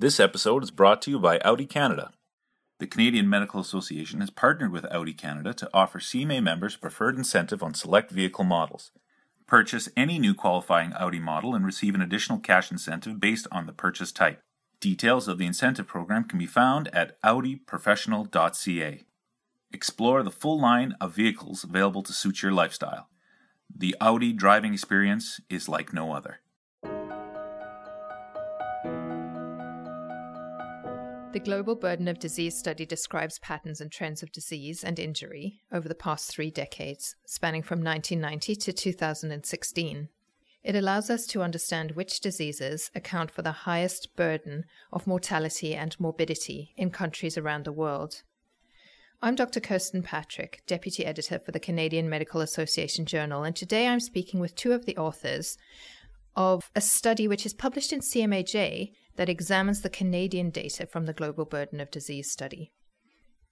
This episode is brought to you by Audi Canada. The Canadian Medical Association has partnered with Audi Canada to offer CMA members a preferred incentive on select vehicle models. Purchase any new qualifying Audi model and receive an additional cash incentive based on the purchase type. Details of the incentive program can be found at audiprofessional.ca. Explore the full line of vehicles available to suit your lifestyle. The Audi driving experience is like no other. The Global Burden of Disease study describes patterns and trends of disease and injury over the past three decades, spanning from 1990 to 2016. It allows us to understand which diseases account for the highest burden of mortality and morbidity in countries around the world. I'm Dr. Kirsten Patrick, Deputy Editor for the Canadian Medical Association Journal, and today I'm speaking with two of the authors of a study which is published in CMAJ that examines the Canadian data from the Global Burden of Disease study.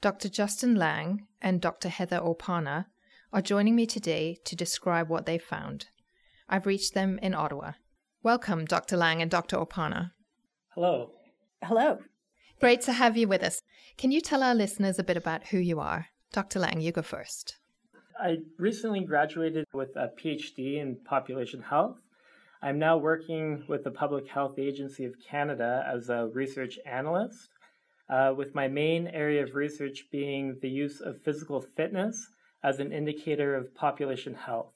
Dr. Justin Lang and Dr. Heather Orpana are joining me today to describe what they found. I've reached them in Ottawa. Welcome, Dr. Lang and Dr. Orpana. Hello. Hello. Great to have you with us. Can you tell our listeners a bit about who you are? Dr. Lang, you go first. I recently graduated with a PhD in population health I'm now working with the Public Health Agency of Canada as a research analyst, uh, with my main area of research being the use of physical fitness as an indicator of population health.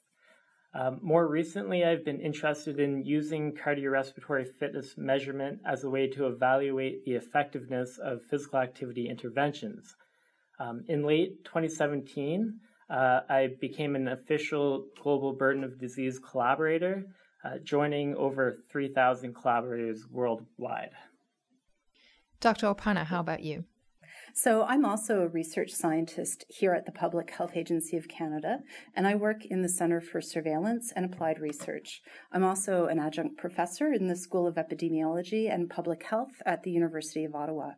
Um, more recently, I've been interested in using cardiorespiratory fitness measurement as a way to evaluate the effectiveness of physical activity interventions. Um, in late 2017, uh, I became an official Global Burden of Disease collaborator uh, joining over 3,000 collaborators worldwide. Dr. Orpana, how about you? So, I'm also a research scientist here at the Public Health Agency of Canada, and I work in the Center for Surveillance and Applied Research. I'm also an adjunct professor in the School of Epidemiology and Public Health at the University of Ottawa.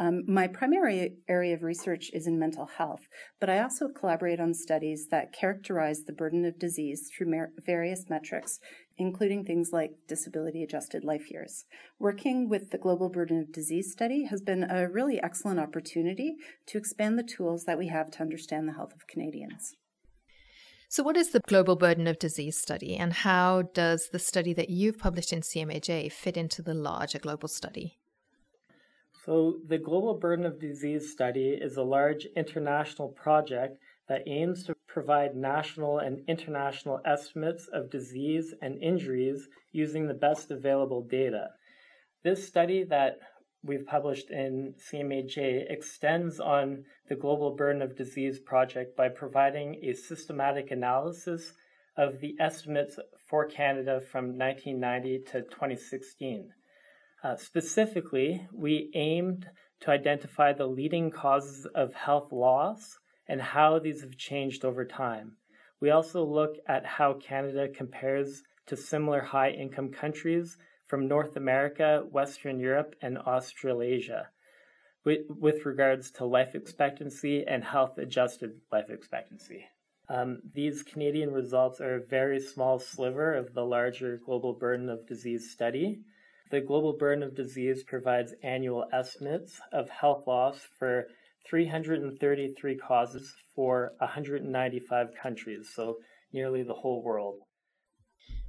Um, my primary area of research is in mental health, but I also collaborate on studies that characterize the burden of disease through mer- various metrics, including things like disability adjusted life years. Working with the Global Burden of Disease study has been a really excellent opportunity to expand the tools that we have to understand the health of Canadians. So, what is the Global Burden of Disease study, and how does the study that you've published in CMAJ fit into the larger global study? So, the Global Burden of Disease Study is a large international project that aims to provide national and international estimates of disease and injuries using the best available data. This study that we've published in CMAJ extends on the Global Burden of Disease project by providing a systematic analysis of the estimates for Canada from 1990 to 2016. Uh, specifically, we aimed to identify the leading causes of health loss and how these have changed over time. We also look at how Canada compares to similar high income countries from North America, Western Europe, and Australasia with, with regards to life expectancy and health adjusted life expectancy. Um, these Canadian results are a very small sliver of the larger global burden of disease study. The Global Burden of Disease provides annual estimates of health loss for 333 causes for 195 countries, so nearly the whole world.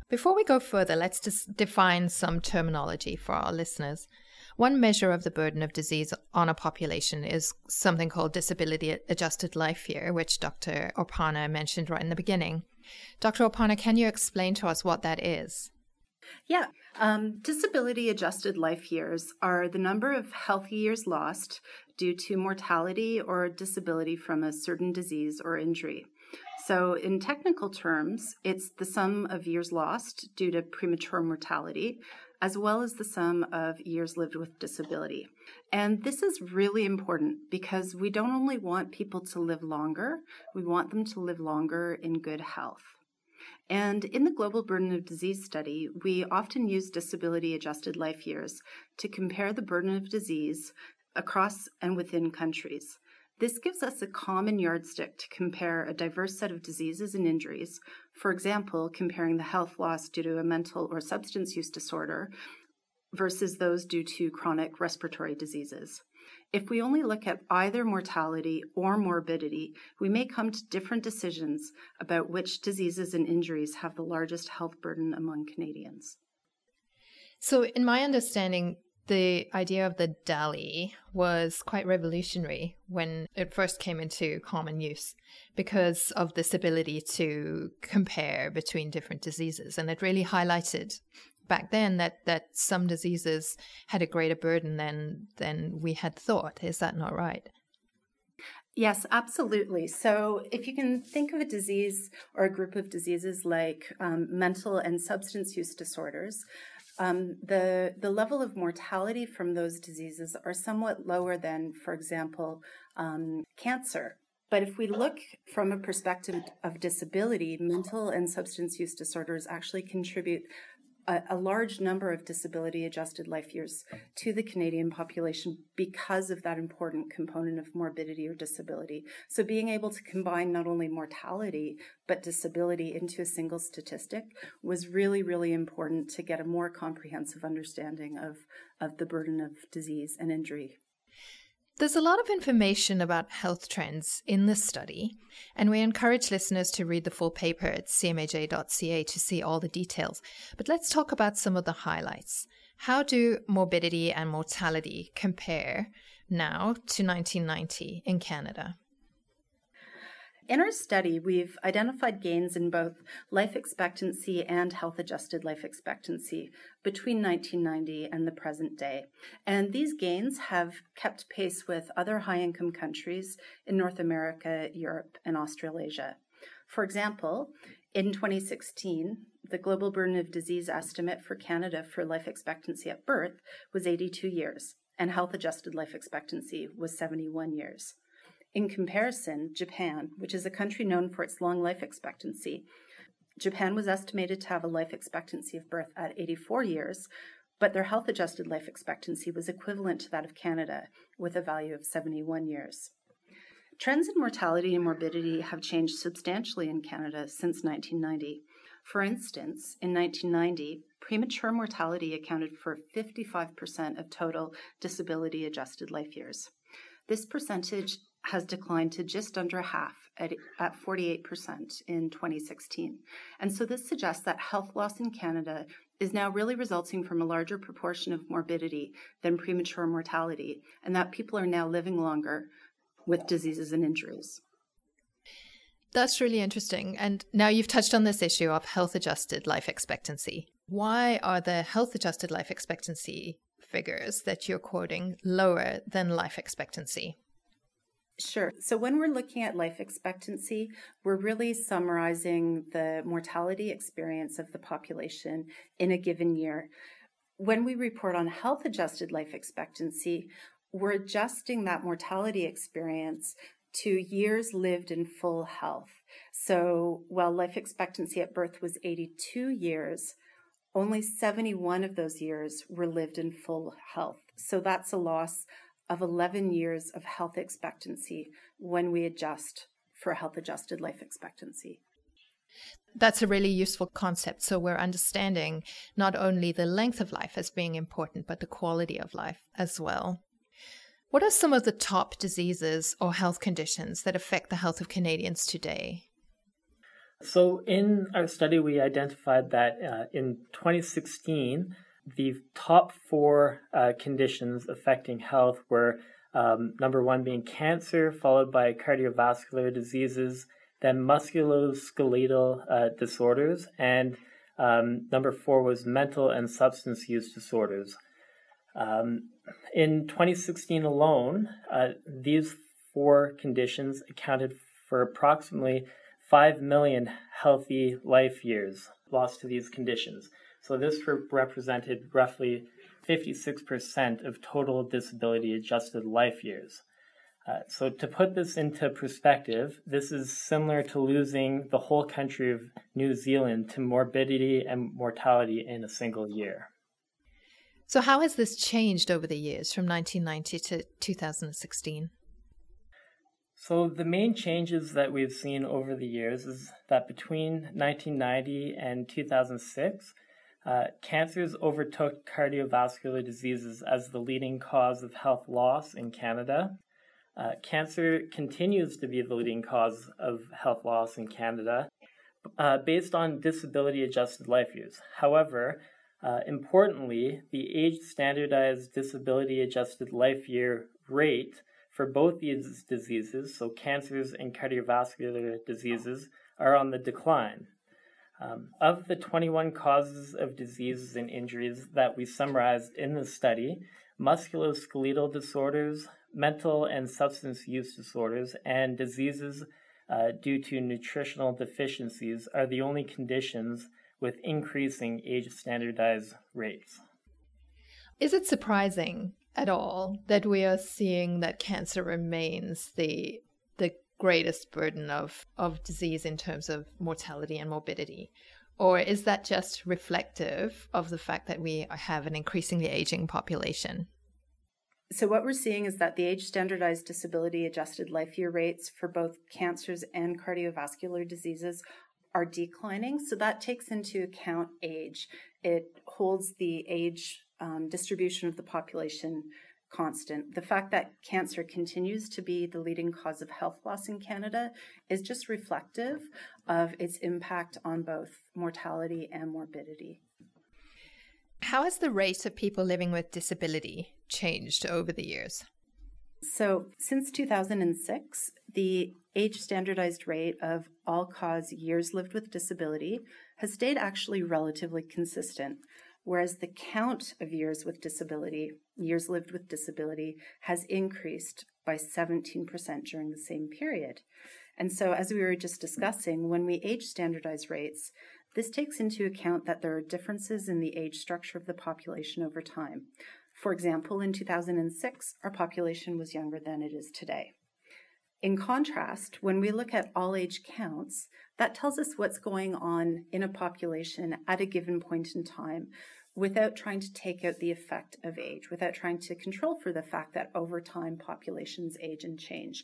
Before we go further, let's just define some terminology for our listeners. One measure of the burden of disease on a population is something called disability adjusted life year, which Dr. Orpana mentioned right in the beginning. Dr. Orpana, can you explain to us what that is? Yeah. Um, disability adjusted life years are the number of healthy years lost due to mortality or disability from a certain disease or injury. So, in technical terms, it's the sum of years lost due to premature mortality, as well as the sum of years lived with disability. And this is really important because we don't only want people to live longer, we want them to live longer in good health. And in the Global Burden of Disease study, we often use disability adjusted life years to compare the burden of disease across and within countries. This gives us a common yardstick to compare a diverse set of diseases and injuries. For example, comparing the health loss due to a mental or substance use disorder versus those due to chronic respiratory diseases. If we only look at either mortality or morbidity, we may come to different decisions about which diseases and injuries have the largest health burden among Canadians. So, in my understanding, the idea of the DALY was quite revolutionary when it first came into common use because of this ability to compare between different diseases. And it really highlighted back then that, that some diseases had a greater burden than, than we had thought. Is that not right? Yes, absolutely. So, if you can think of a disease or a group of diseases like um, mental and substance use disorders, um, the the level of mortality from those diseases are somewhat lower than, for example, um, cancer. But if we look from a perspective of disability, mental and substance use disorders actually contribute a, a large number of disability adjusted life years to the Canadian population because of that important component of morbidity or disability. So being able to combine not only mortality, but disability into a single statistic was really, really important to get a more comprehensive understanding of, of the burden of disease and injury there's a lot of information about health trends in this study, and we encourage listeners to read the full paper at cmaj.ca to see all the details. But let's talk about some of the highlights. How do morbidity and mortality compare now to 1990 in Canada? In our study, we've identified gains in both life expectancy and health adjusted life expectancy between 1990 and the present day. And these gains have kept pace with other high income countries in North America, Europe, and Australasia. For example, in 2016, the global burden of disease estimate for Canada for life expectancy at birth was 82 years, and health adjusted life expectancy was 71 years. In comparison, Japan, which is a country known for its long life expectancy, Japan was estimated to have a life expectancy of birth at 84 years, but their health adjusted life expectancy was equivalent to that of Canada, with a value of 71 years. Trends in mortality and morbidity have changed substantially in Canada since 1990. For instance, in 1990, premature mortality accounted for 55% of total disability adjusted life years. This percentage has declined to just under half at, at 48% in 2016. And so this suggests that health loss in Canada is now really resulting from a larger proportion of morbidity than premature mortality, and that people are now living longer with diseases and injuries. That's really interesting. And now you've touched on this issue of health adjusted life expectancy. Why are the health adjusted life expectancy figures that you're quoting lower than life expectancy? Sure. So when we're looking at life expectancy, we're really summarizing the mortality experience of the population in a given year. When we report on health adjusted life expectancy, we're adjusting that mortality experience to years lived in full health. So while life expectancy at birth was 82 years, only 71 of those years were lived in full health. So that's a loss of 11 years of health expectancy when we adjust for health adjusted life expectancy. That's a really useful concept. So we're understanding not only the length of life as being important, but the quality of life as well. What are some of the top diseases or health conditions that affect the health of Canadians today? So, in our study, we identified that uh, in 2016, the top four uh, conditions affecting health were um, number one being cancer, followed by cardiovascular diseases, then musculoskeletal uh, disorders, and um, number four was mental and substance use disorders. Um, in 2016 alone, uh, these four conditions accounted for approximately 5 million healthy life years lost to these conditions. So this represented roughly 56% of total disability adjusted life years. Uh, so, to put this into perspective, this is similar to losing the whole country of New Zealand to morbidity and mortality in a single year. So, how has this changed over the years from 1990 to 2016? So, the main changes that we've seen over the years is that between 1990 and 2006, uh, cancers overtook cardiovascular diseases as the leading cause of health loss in Canada. Uh, cancer continues to be the leading cause of health loss in Canada uh, based on disability adjusted life years. However, uh, importantly, the age standardized disability adjusted life year rate for both these diseases, so cancers and cardiovascular diseases, are on the decline. Um, of the 21 causes of diseases and injuries that we summarized in the study, musculoskeletal disorders, mental and substance use disorders, and diseases uh, due to nutritional deficiencies are the only conditions with increasing age standardized rates. Is it surprising at all that we are seeing that cancer remains the greatest burden of, of disease in terms of mortality and morbidity? Or is that just reflective of the fact that we have an increasingly aging population? So, what we're seeing is that the age standardized disability adjusted life year rates for both cancers and cardiovascular diseases are declining. So, that takes into account age. It holds the age um, distribution of the population constant. The fact that cancer continues to be the leading cause of health loss in Canada is just reflective of its impact on both mortality and morbidity. How has the rate of people living with disability changed over the years? So, since 2006, the age standardized rate of all cause years lived with disability has stayed actually relatively consistent, whereas the count of years with disability, years lived with disability, has increased by 17% during the same period. And so, as we were just discussing, when we age standardize rates, this takes into account that there are differences in the age structure of the population over time. For example, in 2006, our population was younger than it is today. In contrast, when we look at all age counts, that tells us what's going on in a population at a given point in time without trying to take out the effect of age, without trying to control for the fact that over time populations age and change.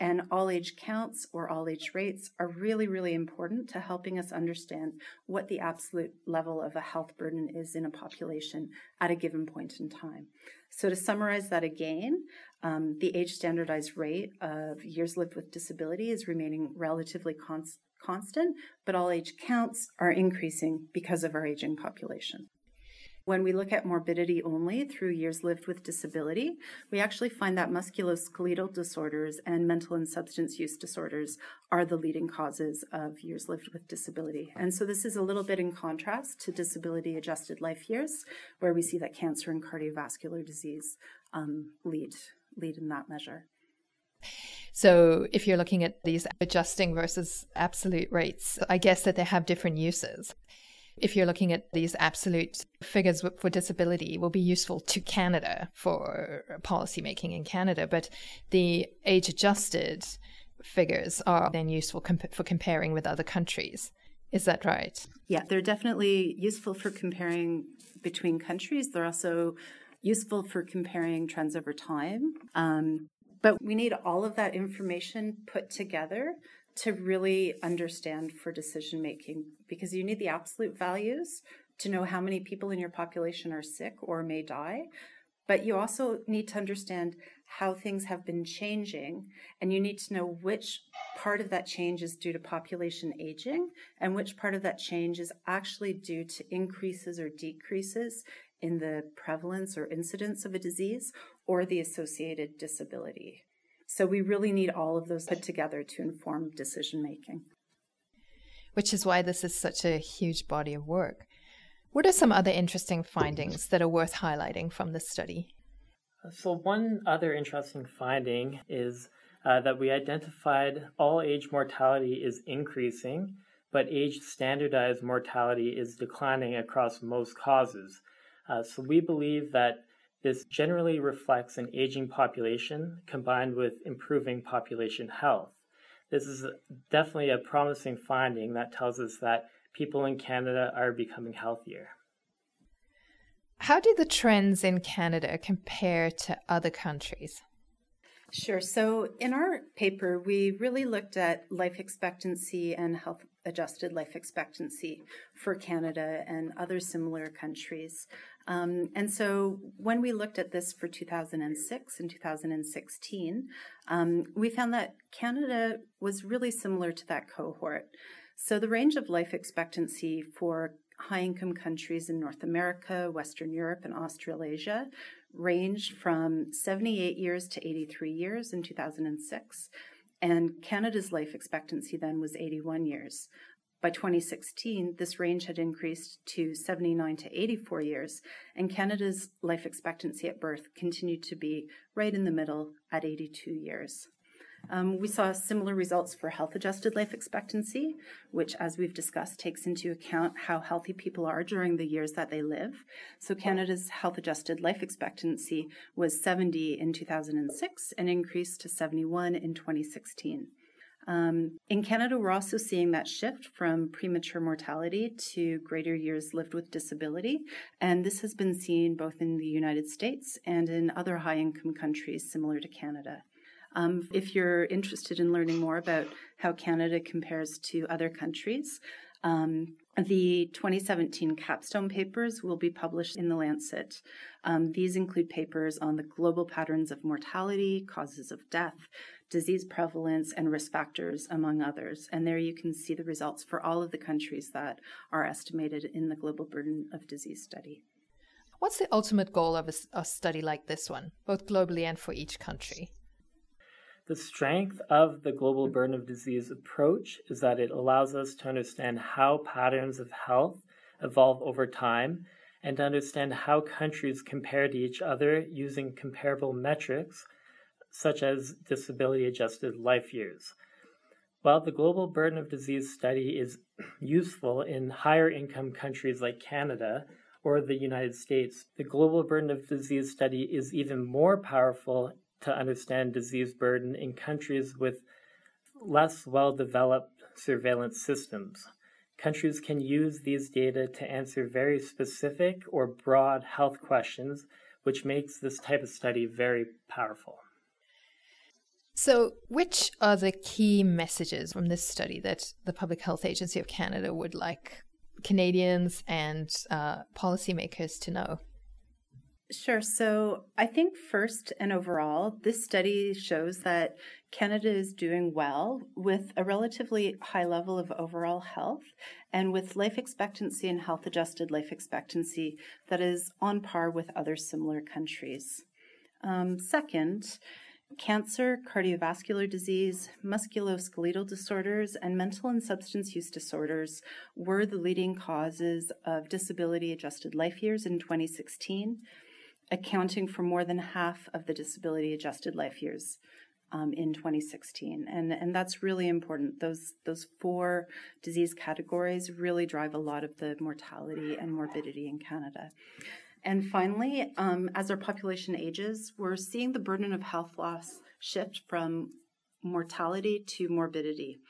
And all age counts or all age rates are really, really important to helping us understand what the absolute level of a health burden is in a population at a given point in time. So, to summarize that again, um, the age standardized rate of years lived with disability is remaining relatively cons- constant, but all age counts are increasing because of our aging population. When we look at morbidity only through years lived with disability, we actually find that musculoskeletal disorders and mental and substance use disorders are the leading causes of years lived with disability. And so this is a little bit in contrast to disability adjusted life years, where we see that cancer and cardiovascular disease um, lead lead in that measure. So, if you're looking at these adjusting versus absolute rates, I guess that they have different uses if you're looking at these absolute figures for disability will be useful to Canada for policymaking in Canada, but the age adjusted figures are then useful comp- for comparing with other countries. Is that right? Yeah, they're definitely useful for comparing between countries. They're also useful for comparing trends over time. Um, but we need all of that information put together to really understand for decision making because you need the absolute values to know how many people in your population are sick or may die. But you also need to understand how things have been changing, and you need to know which part of that change is due to population aging and which part of that change is actually due to increases or decreases in the prevalence or incidence of a disease or the associated disability. So we really need all of those put together to inform decision making. Which is why this is such a huge body of work. What are some other interesting findings that are worth highlighting from this study? So, one other interesting finding is uh, that we identified all age mortality is increasing, but age standardized mortality is declining across most causes. Uh, so, we believe that this generally reflects an aging population combined with improving population health. This is definitely a promising finding that tells us that people in Canada are becoming healthier. How do the trends in Canada compare to other countries? Sure. So, in our paper, we really looked at life expectancy and health adjusted life expectancy for Canada and other similar countries. Um, and so when we looked at this for 2006 and 2016, um, we found that Canada was really similar to that cohort. So the range of life expectancy for high income countries in North America, Western Europe, and Australasia ranged from 78 years to 83 years in 2006. And Canada's life expectancy then was 81 years. By 2016, this range had increased to 79 to 84 years, and Canada's life expectancy at birth continued to be right in the middle at 82 years. Um, we saw similar results for health adjusted life expectancy, which, as we've discussed, takes into account how healthy people are during the years that they live. So, Canada's health adjusted life expectancy was 70 in 2006 and increased to 71 in 2016. Um, in Canada, we're also seeing that shift from premature mortality to greater years lived with disability. And this has been seen both in the United States and in other high income countries similar to Canada. Um, if you're interested in learning more about how Canada compares to other countries, um, the 2017 capstone papers will be published in The Lancet. Um, these include papers on the global patterns of mortality, causes of death, disease prevalence, and risk factors, among others. And there you can see the results for all of the countries that are estimated in the Global Burden of Disease study. What's the ultimate goal of a, a study like this one, both globally and for each country? The strength of the global burden of disease approach is that it allows us to understand how patterns of health evolve over time and to understand how countries compare to each other using comparable metrics such as disability adjusted life years. While the global burden of disease study is useful in higher income countries like Canada or the United States, the global burden of disease study is even more powerful to understand disease burden in countries with less well developed surveillance systems. Countries can use these data to answer very specific or broad health questions, which makes this type of study very powerful. So, which are the key messages from this study that the Public Health Agency of Canada would like Canadians and uh, policymakers to know? Sure. So I think first and overall, this study shows that Canada is doing well with a relatively high level of overall health and with life expectancy and health adjusted life expectancy that is on par with other similar countries. Um, second, cancer, cardiovascular disease, musculoskeletal disorders, and mental and substance use disorders were the leading causes of disability adjusted life years in 2016 accounting for more than half of the disability adjusted life years um, in 2016 and and that's really important. Those those four disease categories really drive a lot of the mortality and morbidity in canada and finally um, as our population ages we're seeing the burden of health loss shift from mortality to morbidity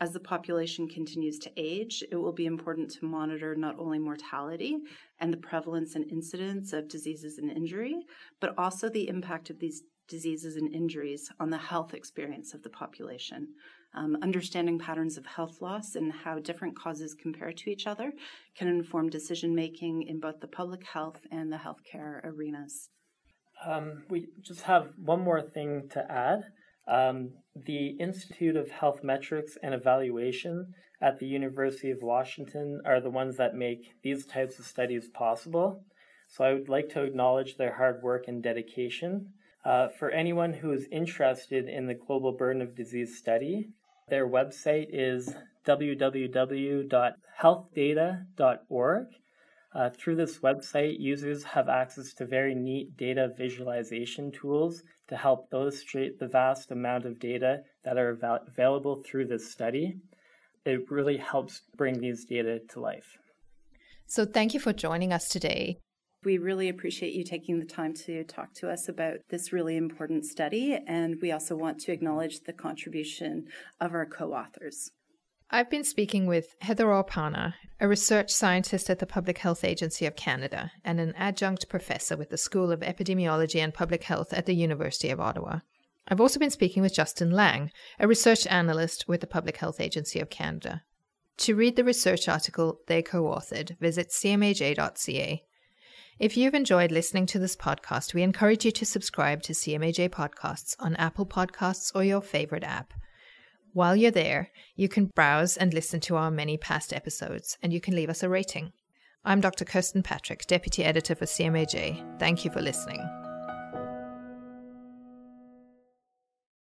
as the population continues to age, it will be important to monitor not only mortality and the prevalence and incidence of diseases and injury, but also the impact of these diseases and injuries on the health experience of the population. Um, understanding patterns of health loss and how different causes compare to each other can inform decision making in both the public health and the healthcare arenas. Um, we just have one more thing to add. Um, the Institute of Health Metrics and Evaluation at the University of Washington are the ones that make these types of studies possible. So I would like to acknowledge their hard work and dedication. Uh, for anyone who is interested in the global burden of disease study, their website is www.healthdata.org. Uh, through this website, users have access to very neat data visualization tools to help illustrate the vast amount of data that are av- available through this study. It really helps bring these data to life. So, thank you for joining us today. We really appreciate you taking the time to talk to us about this really important study, and we also want to acknowledge the contribution of our co authors. I've been speaking with Heather Orpana, a research scientist at the Public Health Agency of Canada and an adjunct professor with the School of Epidemiology and Public Health at the University of Ottawa. I've also been speaking with Justin Lang, a research analyst with the Public Health Agency of Canada. To read the research article they co authored, visit cmaj.ca. If you've enjoyed listening to this podcast, we encourage you to subscribe to CMAJ Podcasts on Apple Podcasts or your favorite app. While you're there, you can browse and listen to our many past episodes, and you can leave us a rating. I'm Dr. Kirsten Patrick, Deputy Editor for CMAJ. Thank you for listening.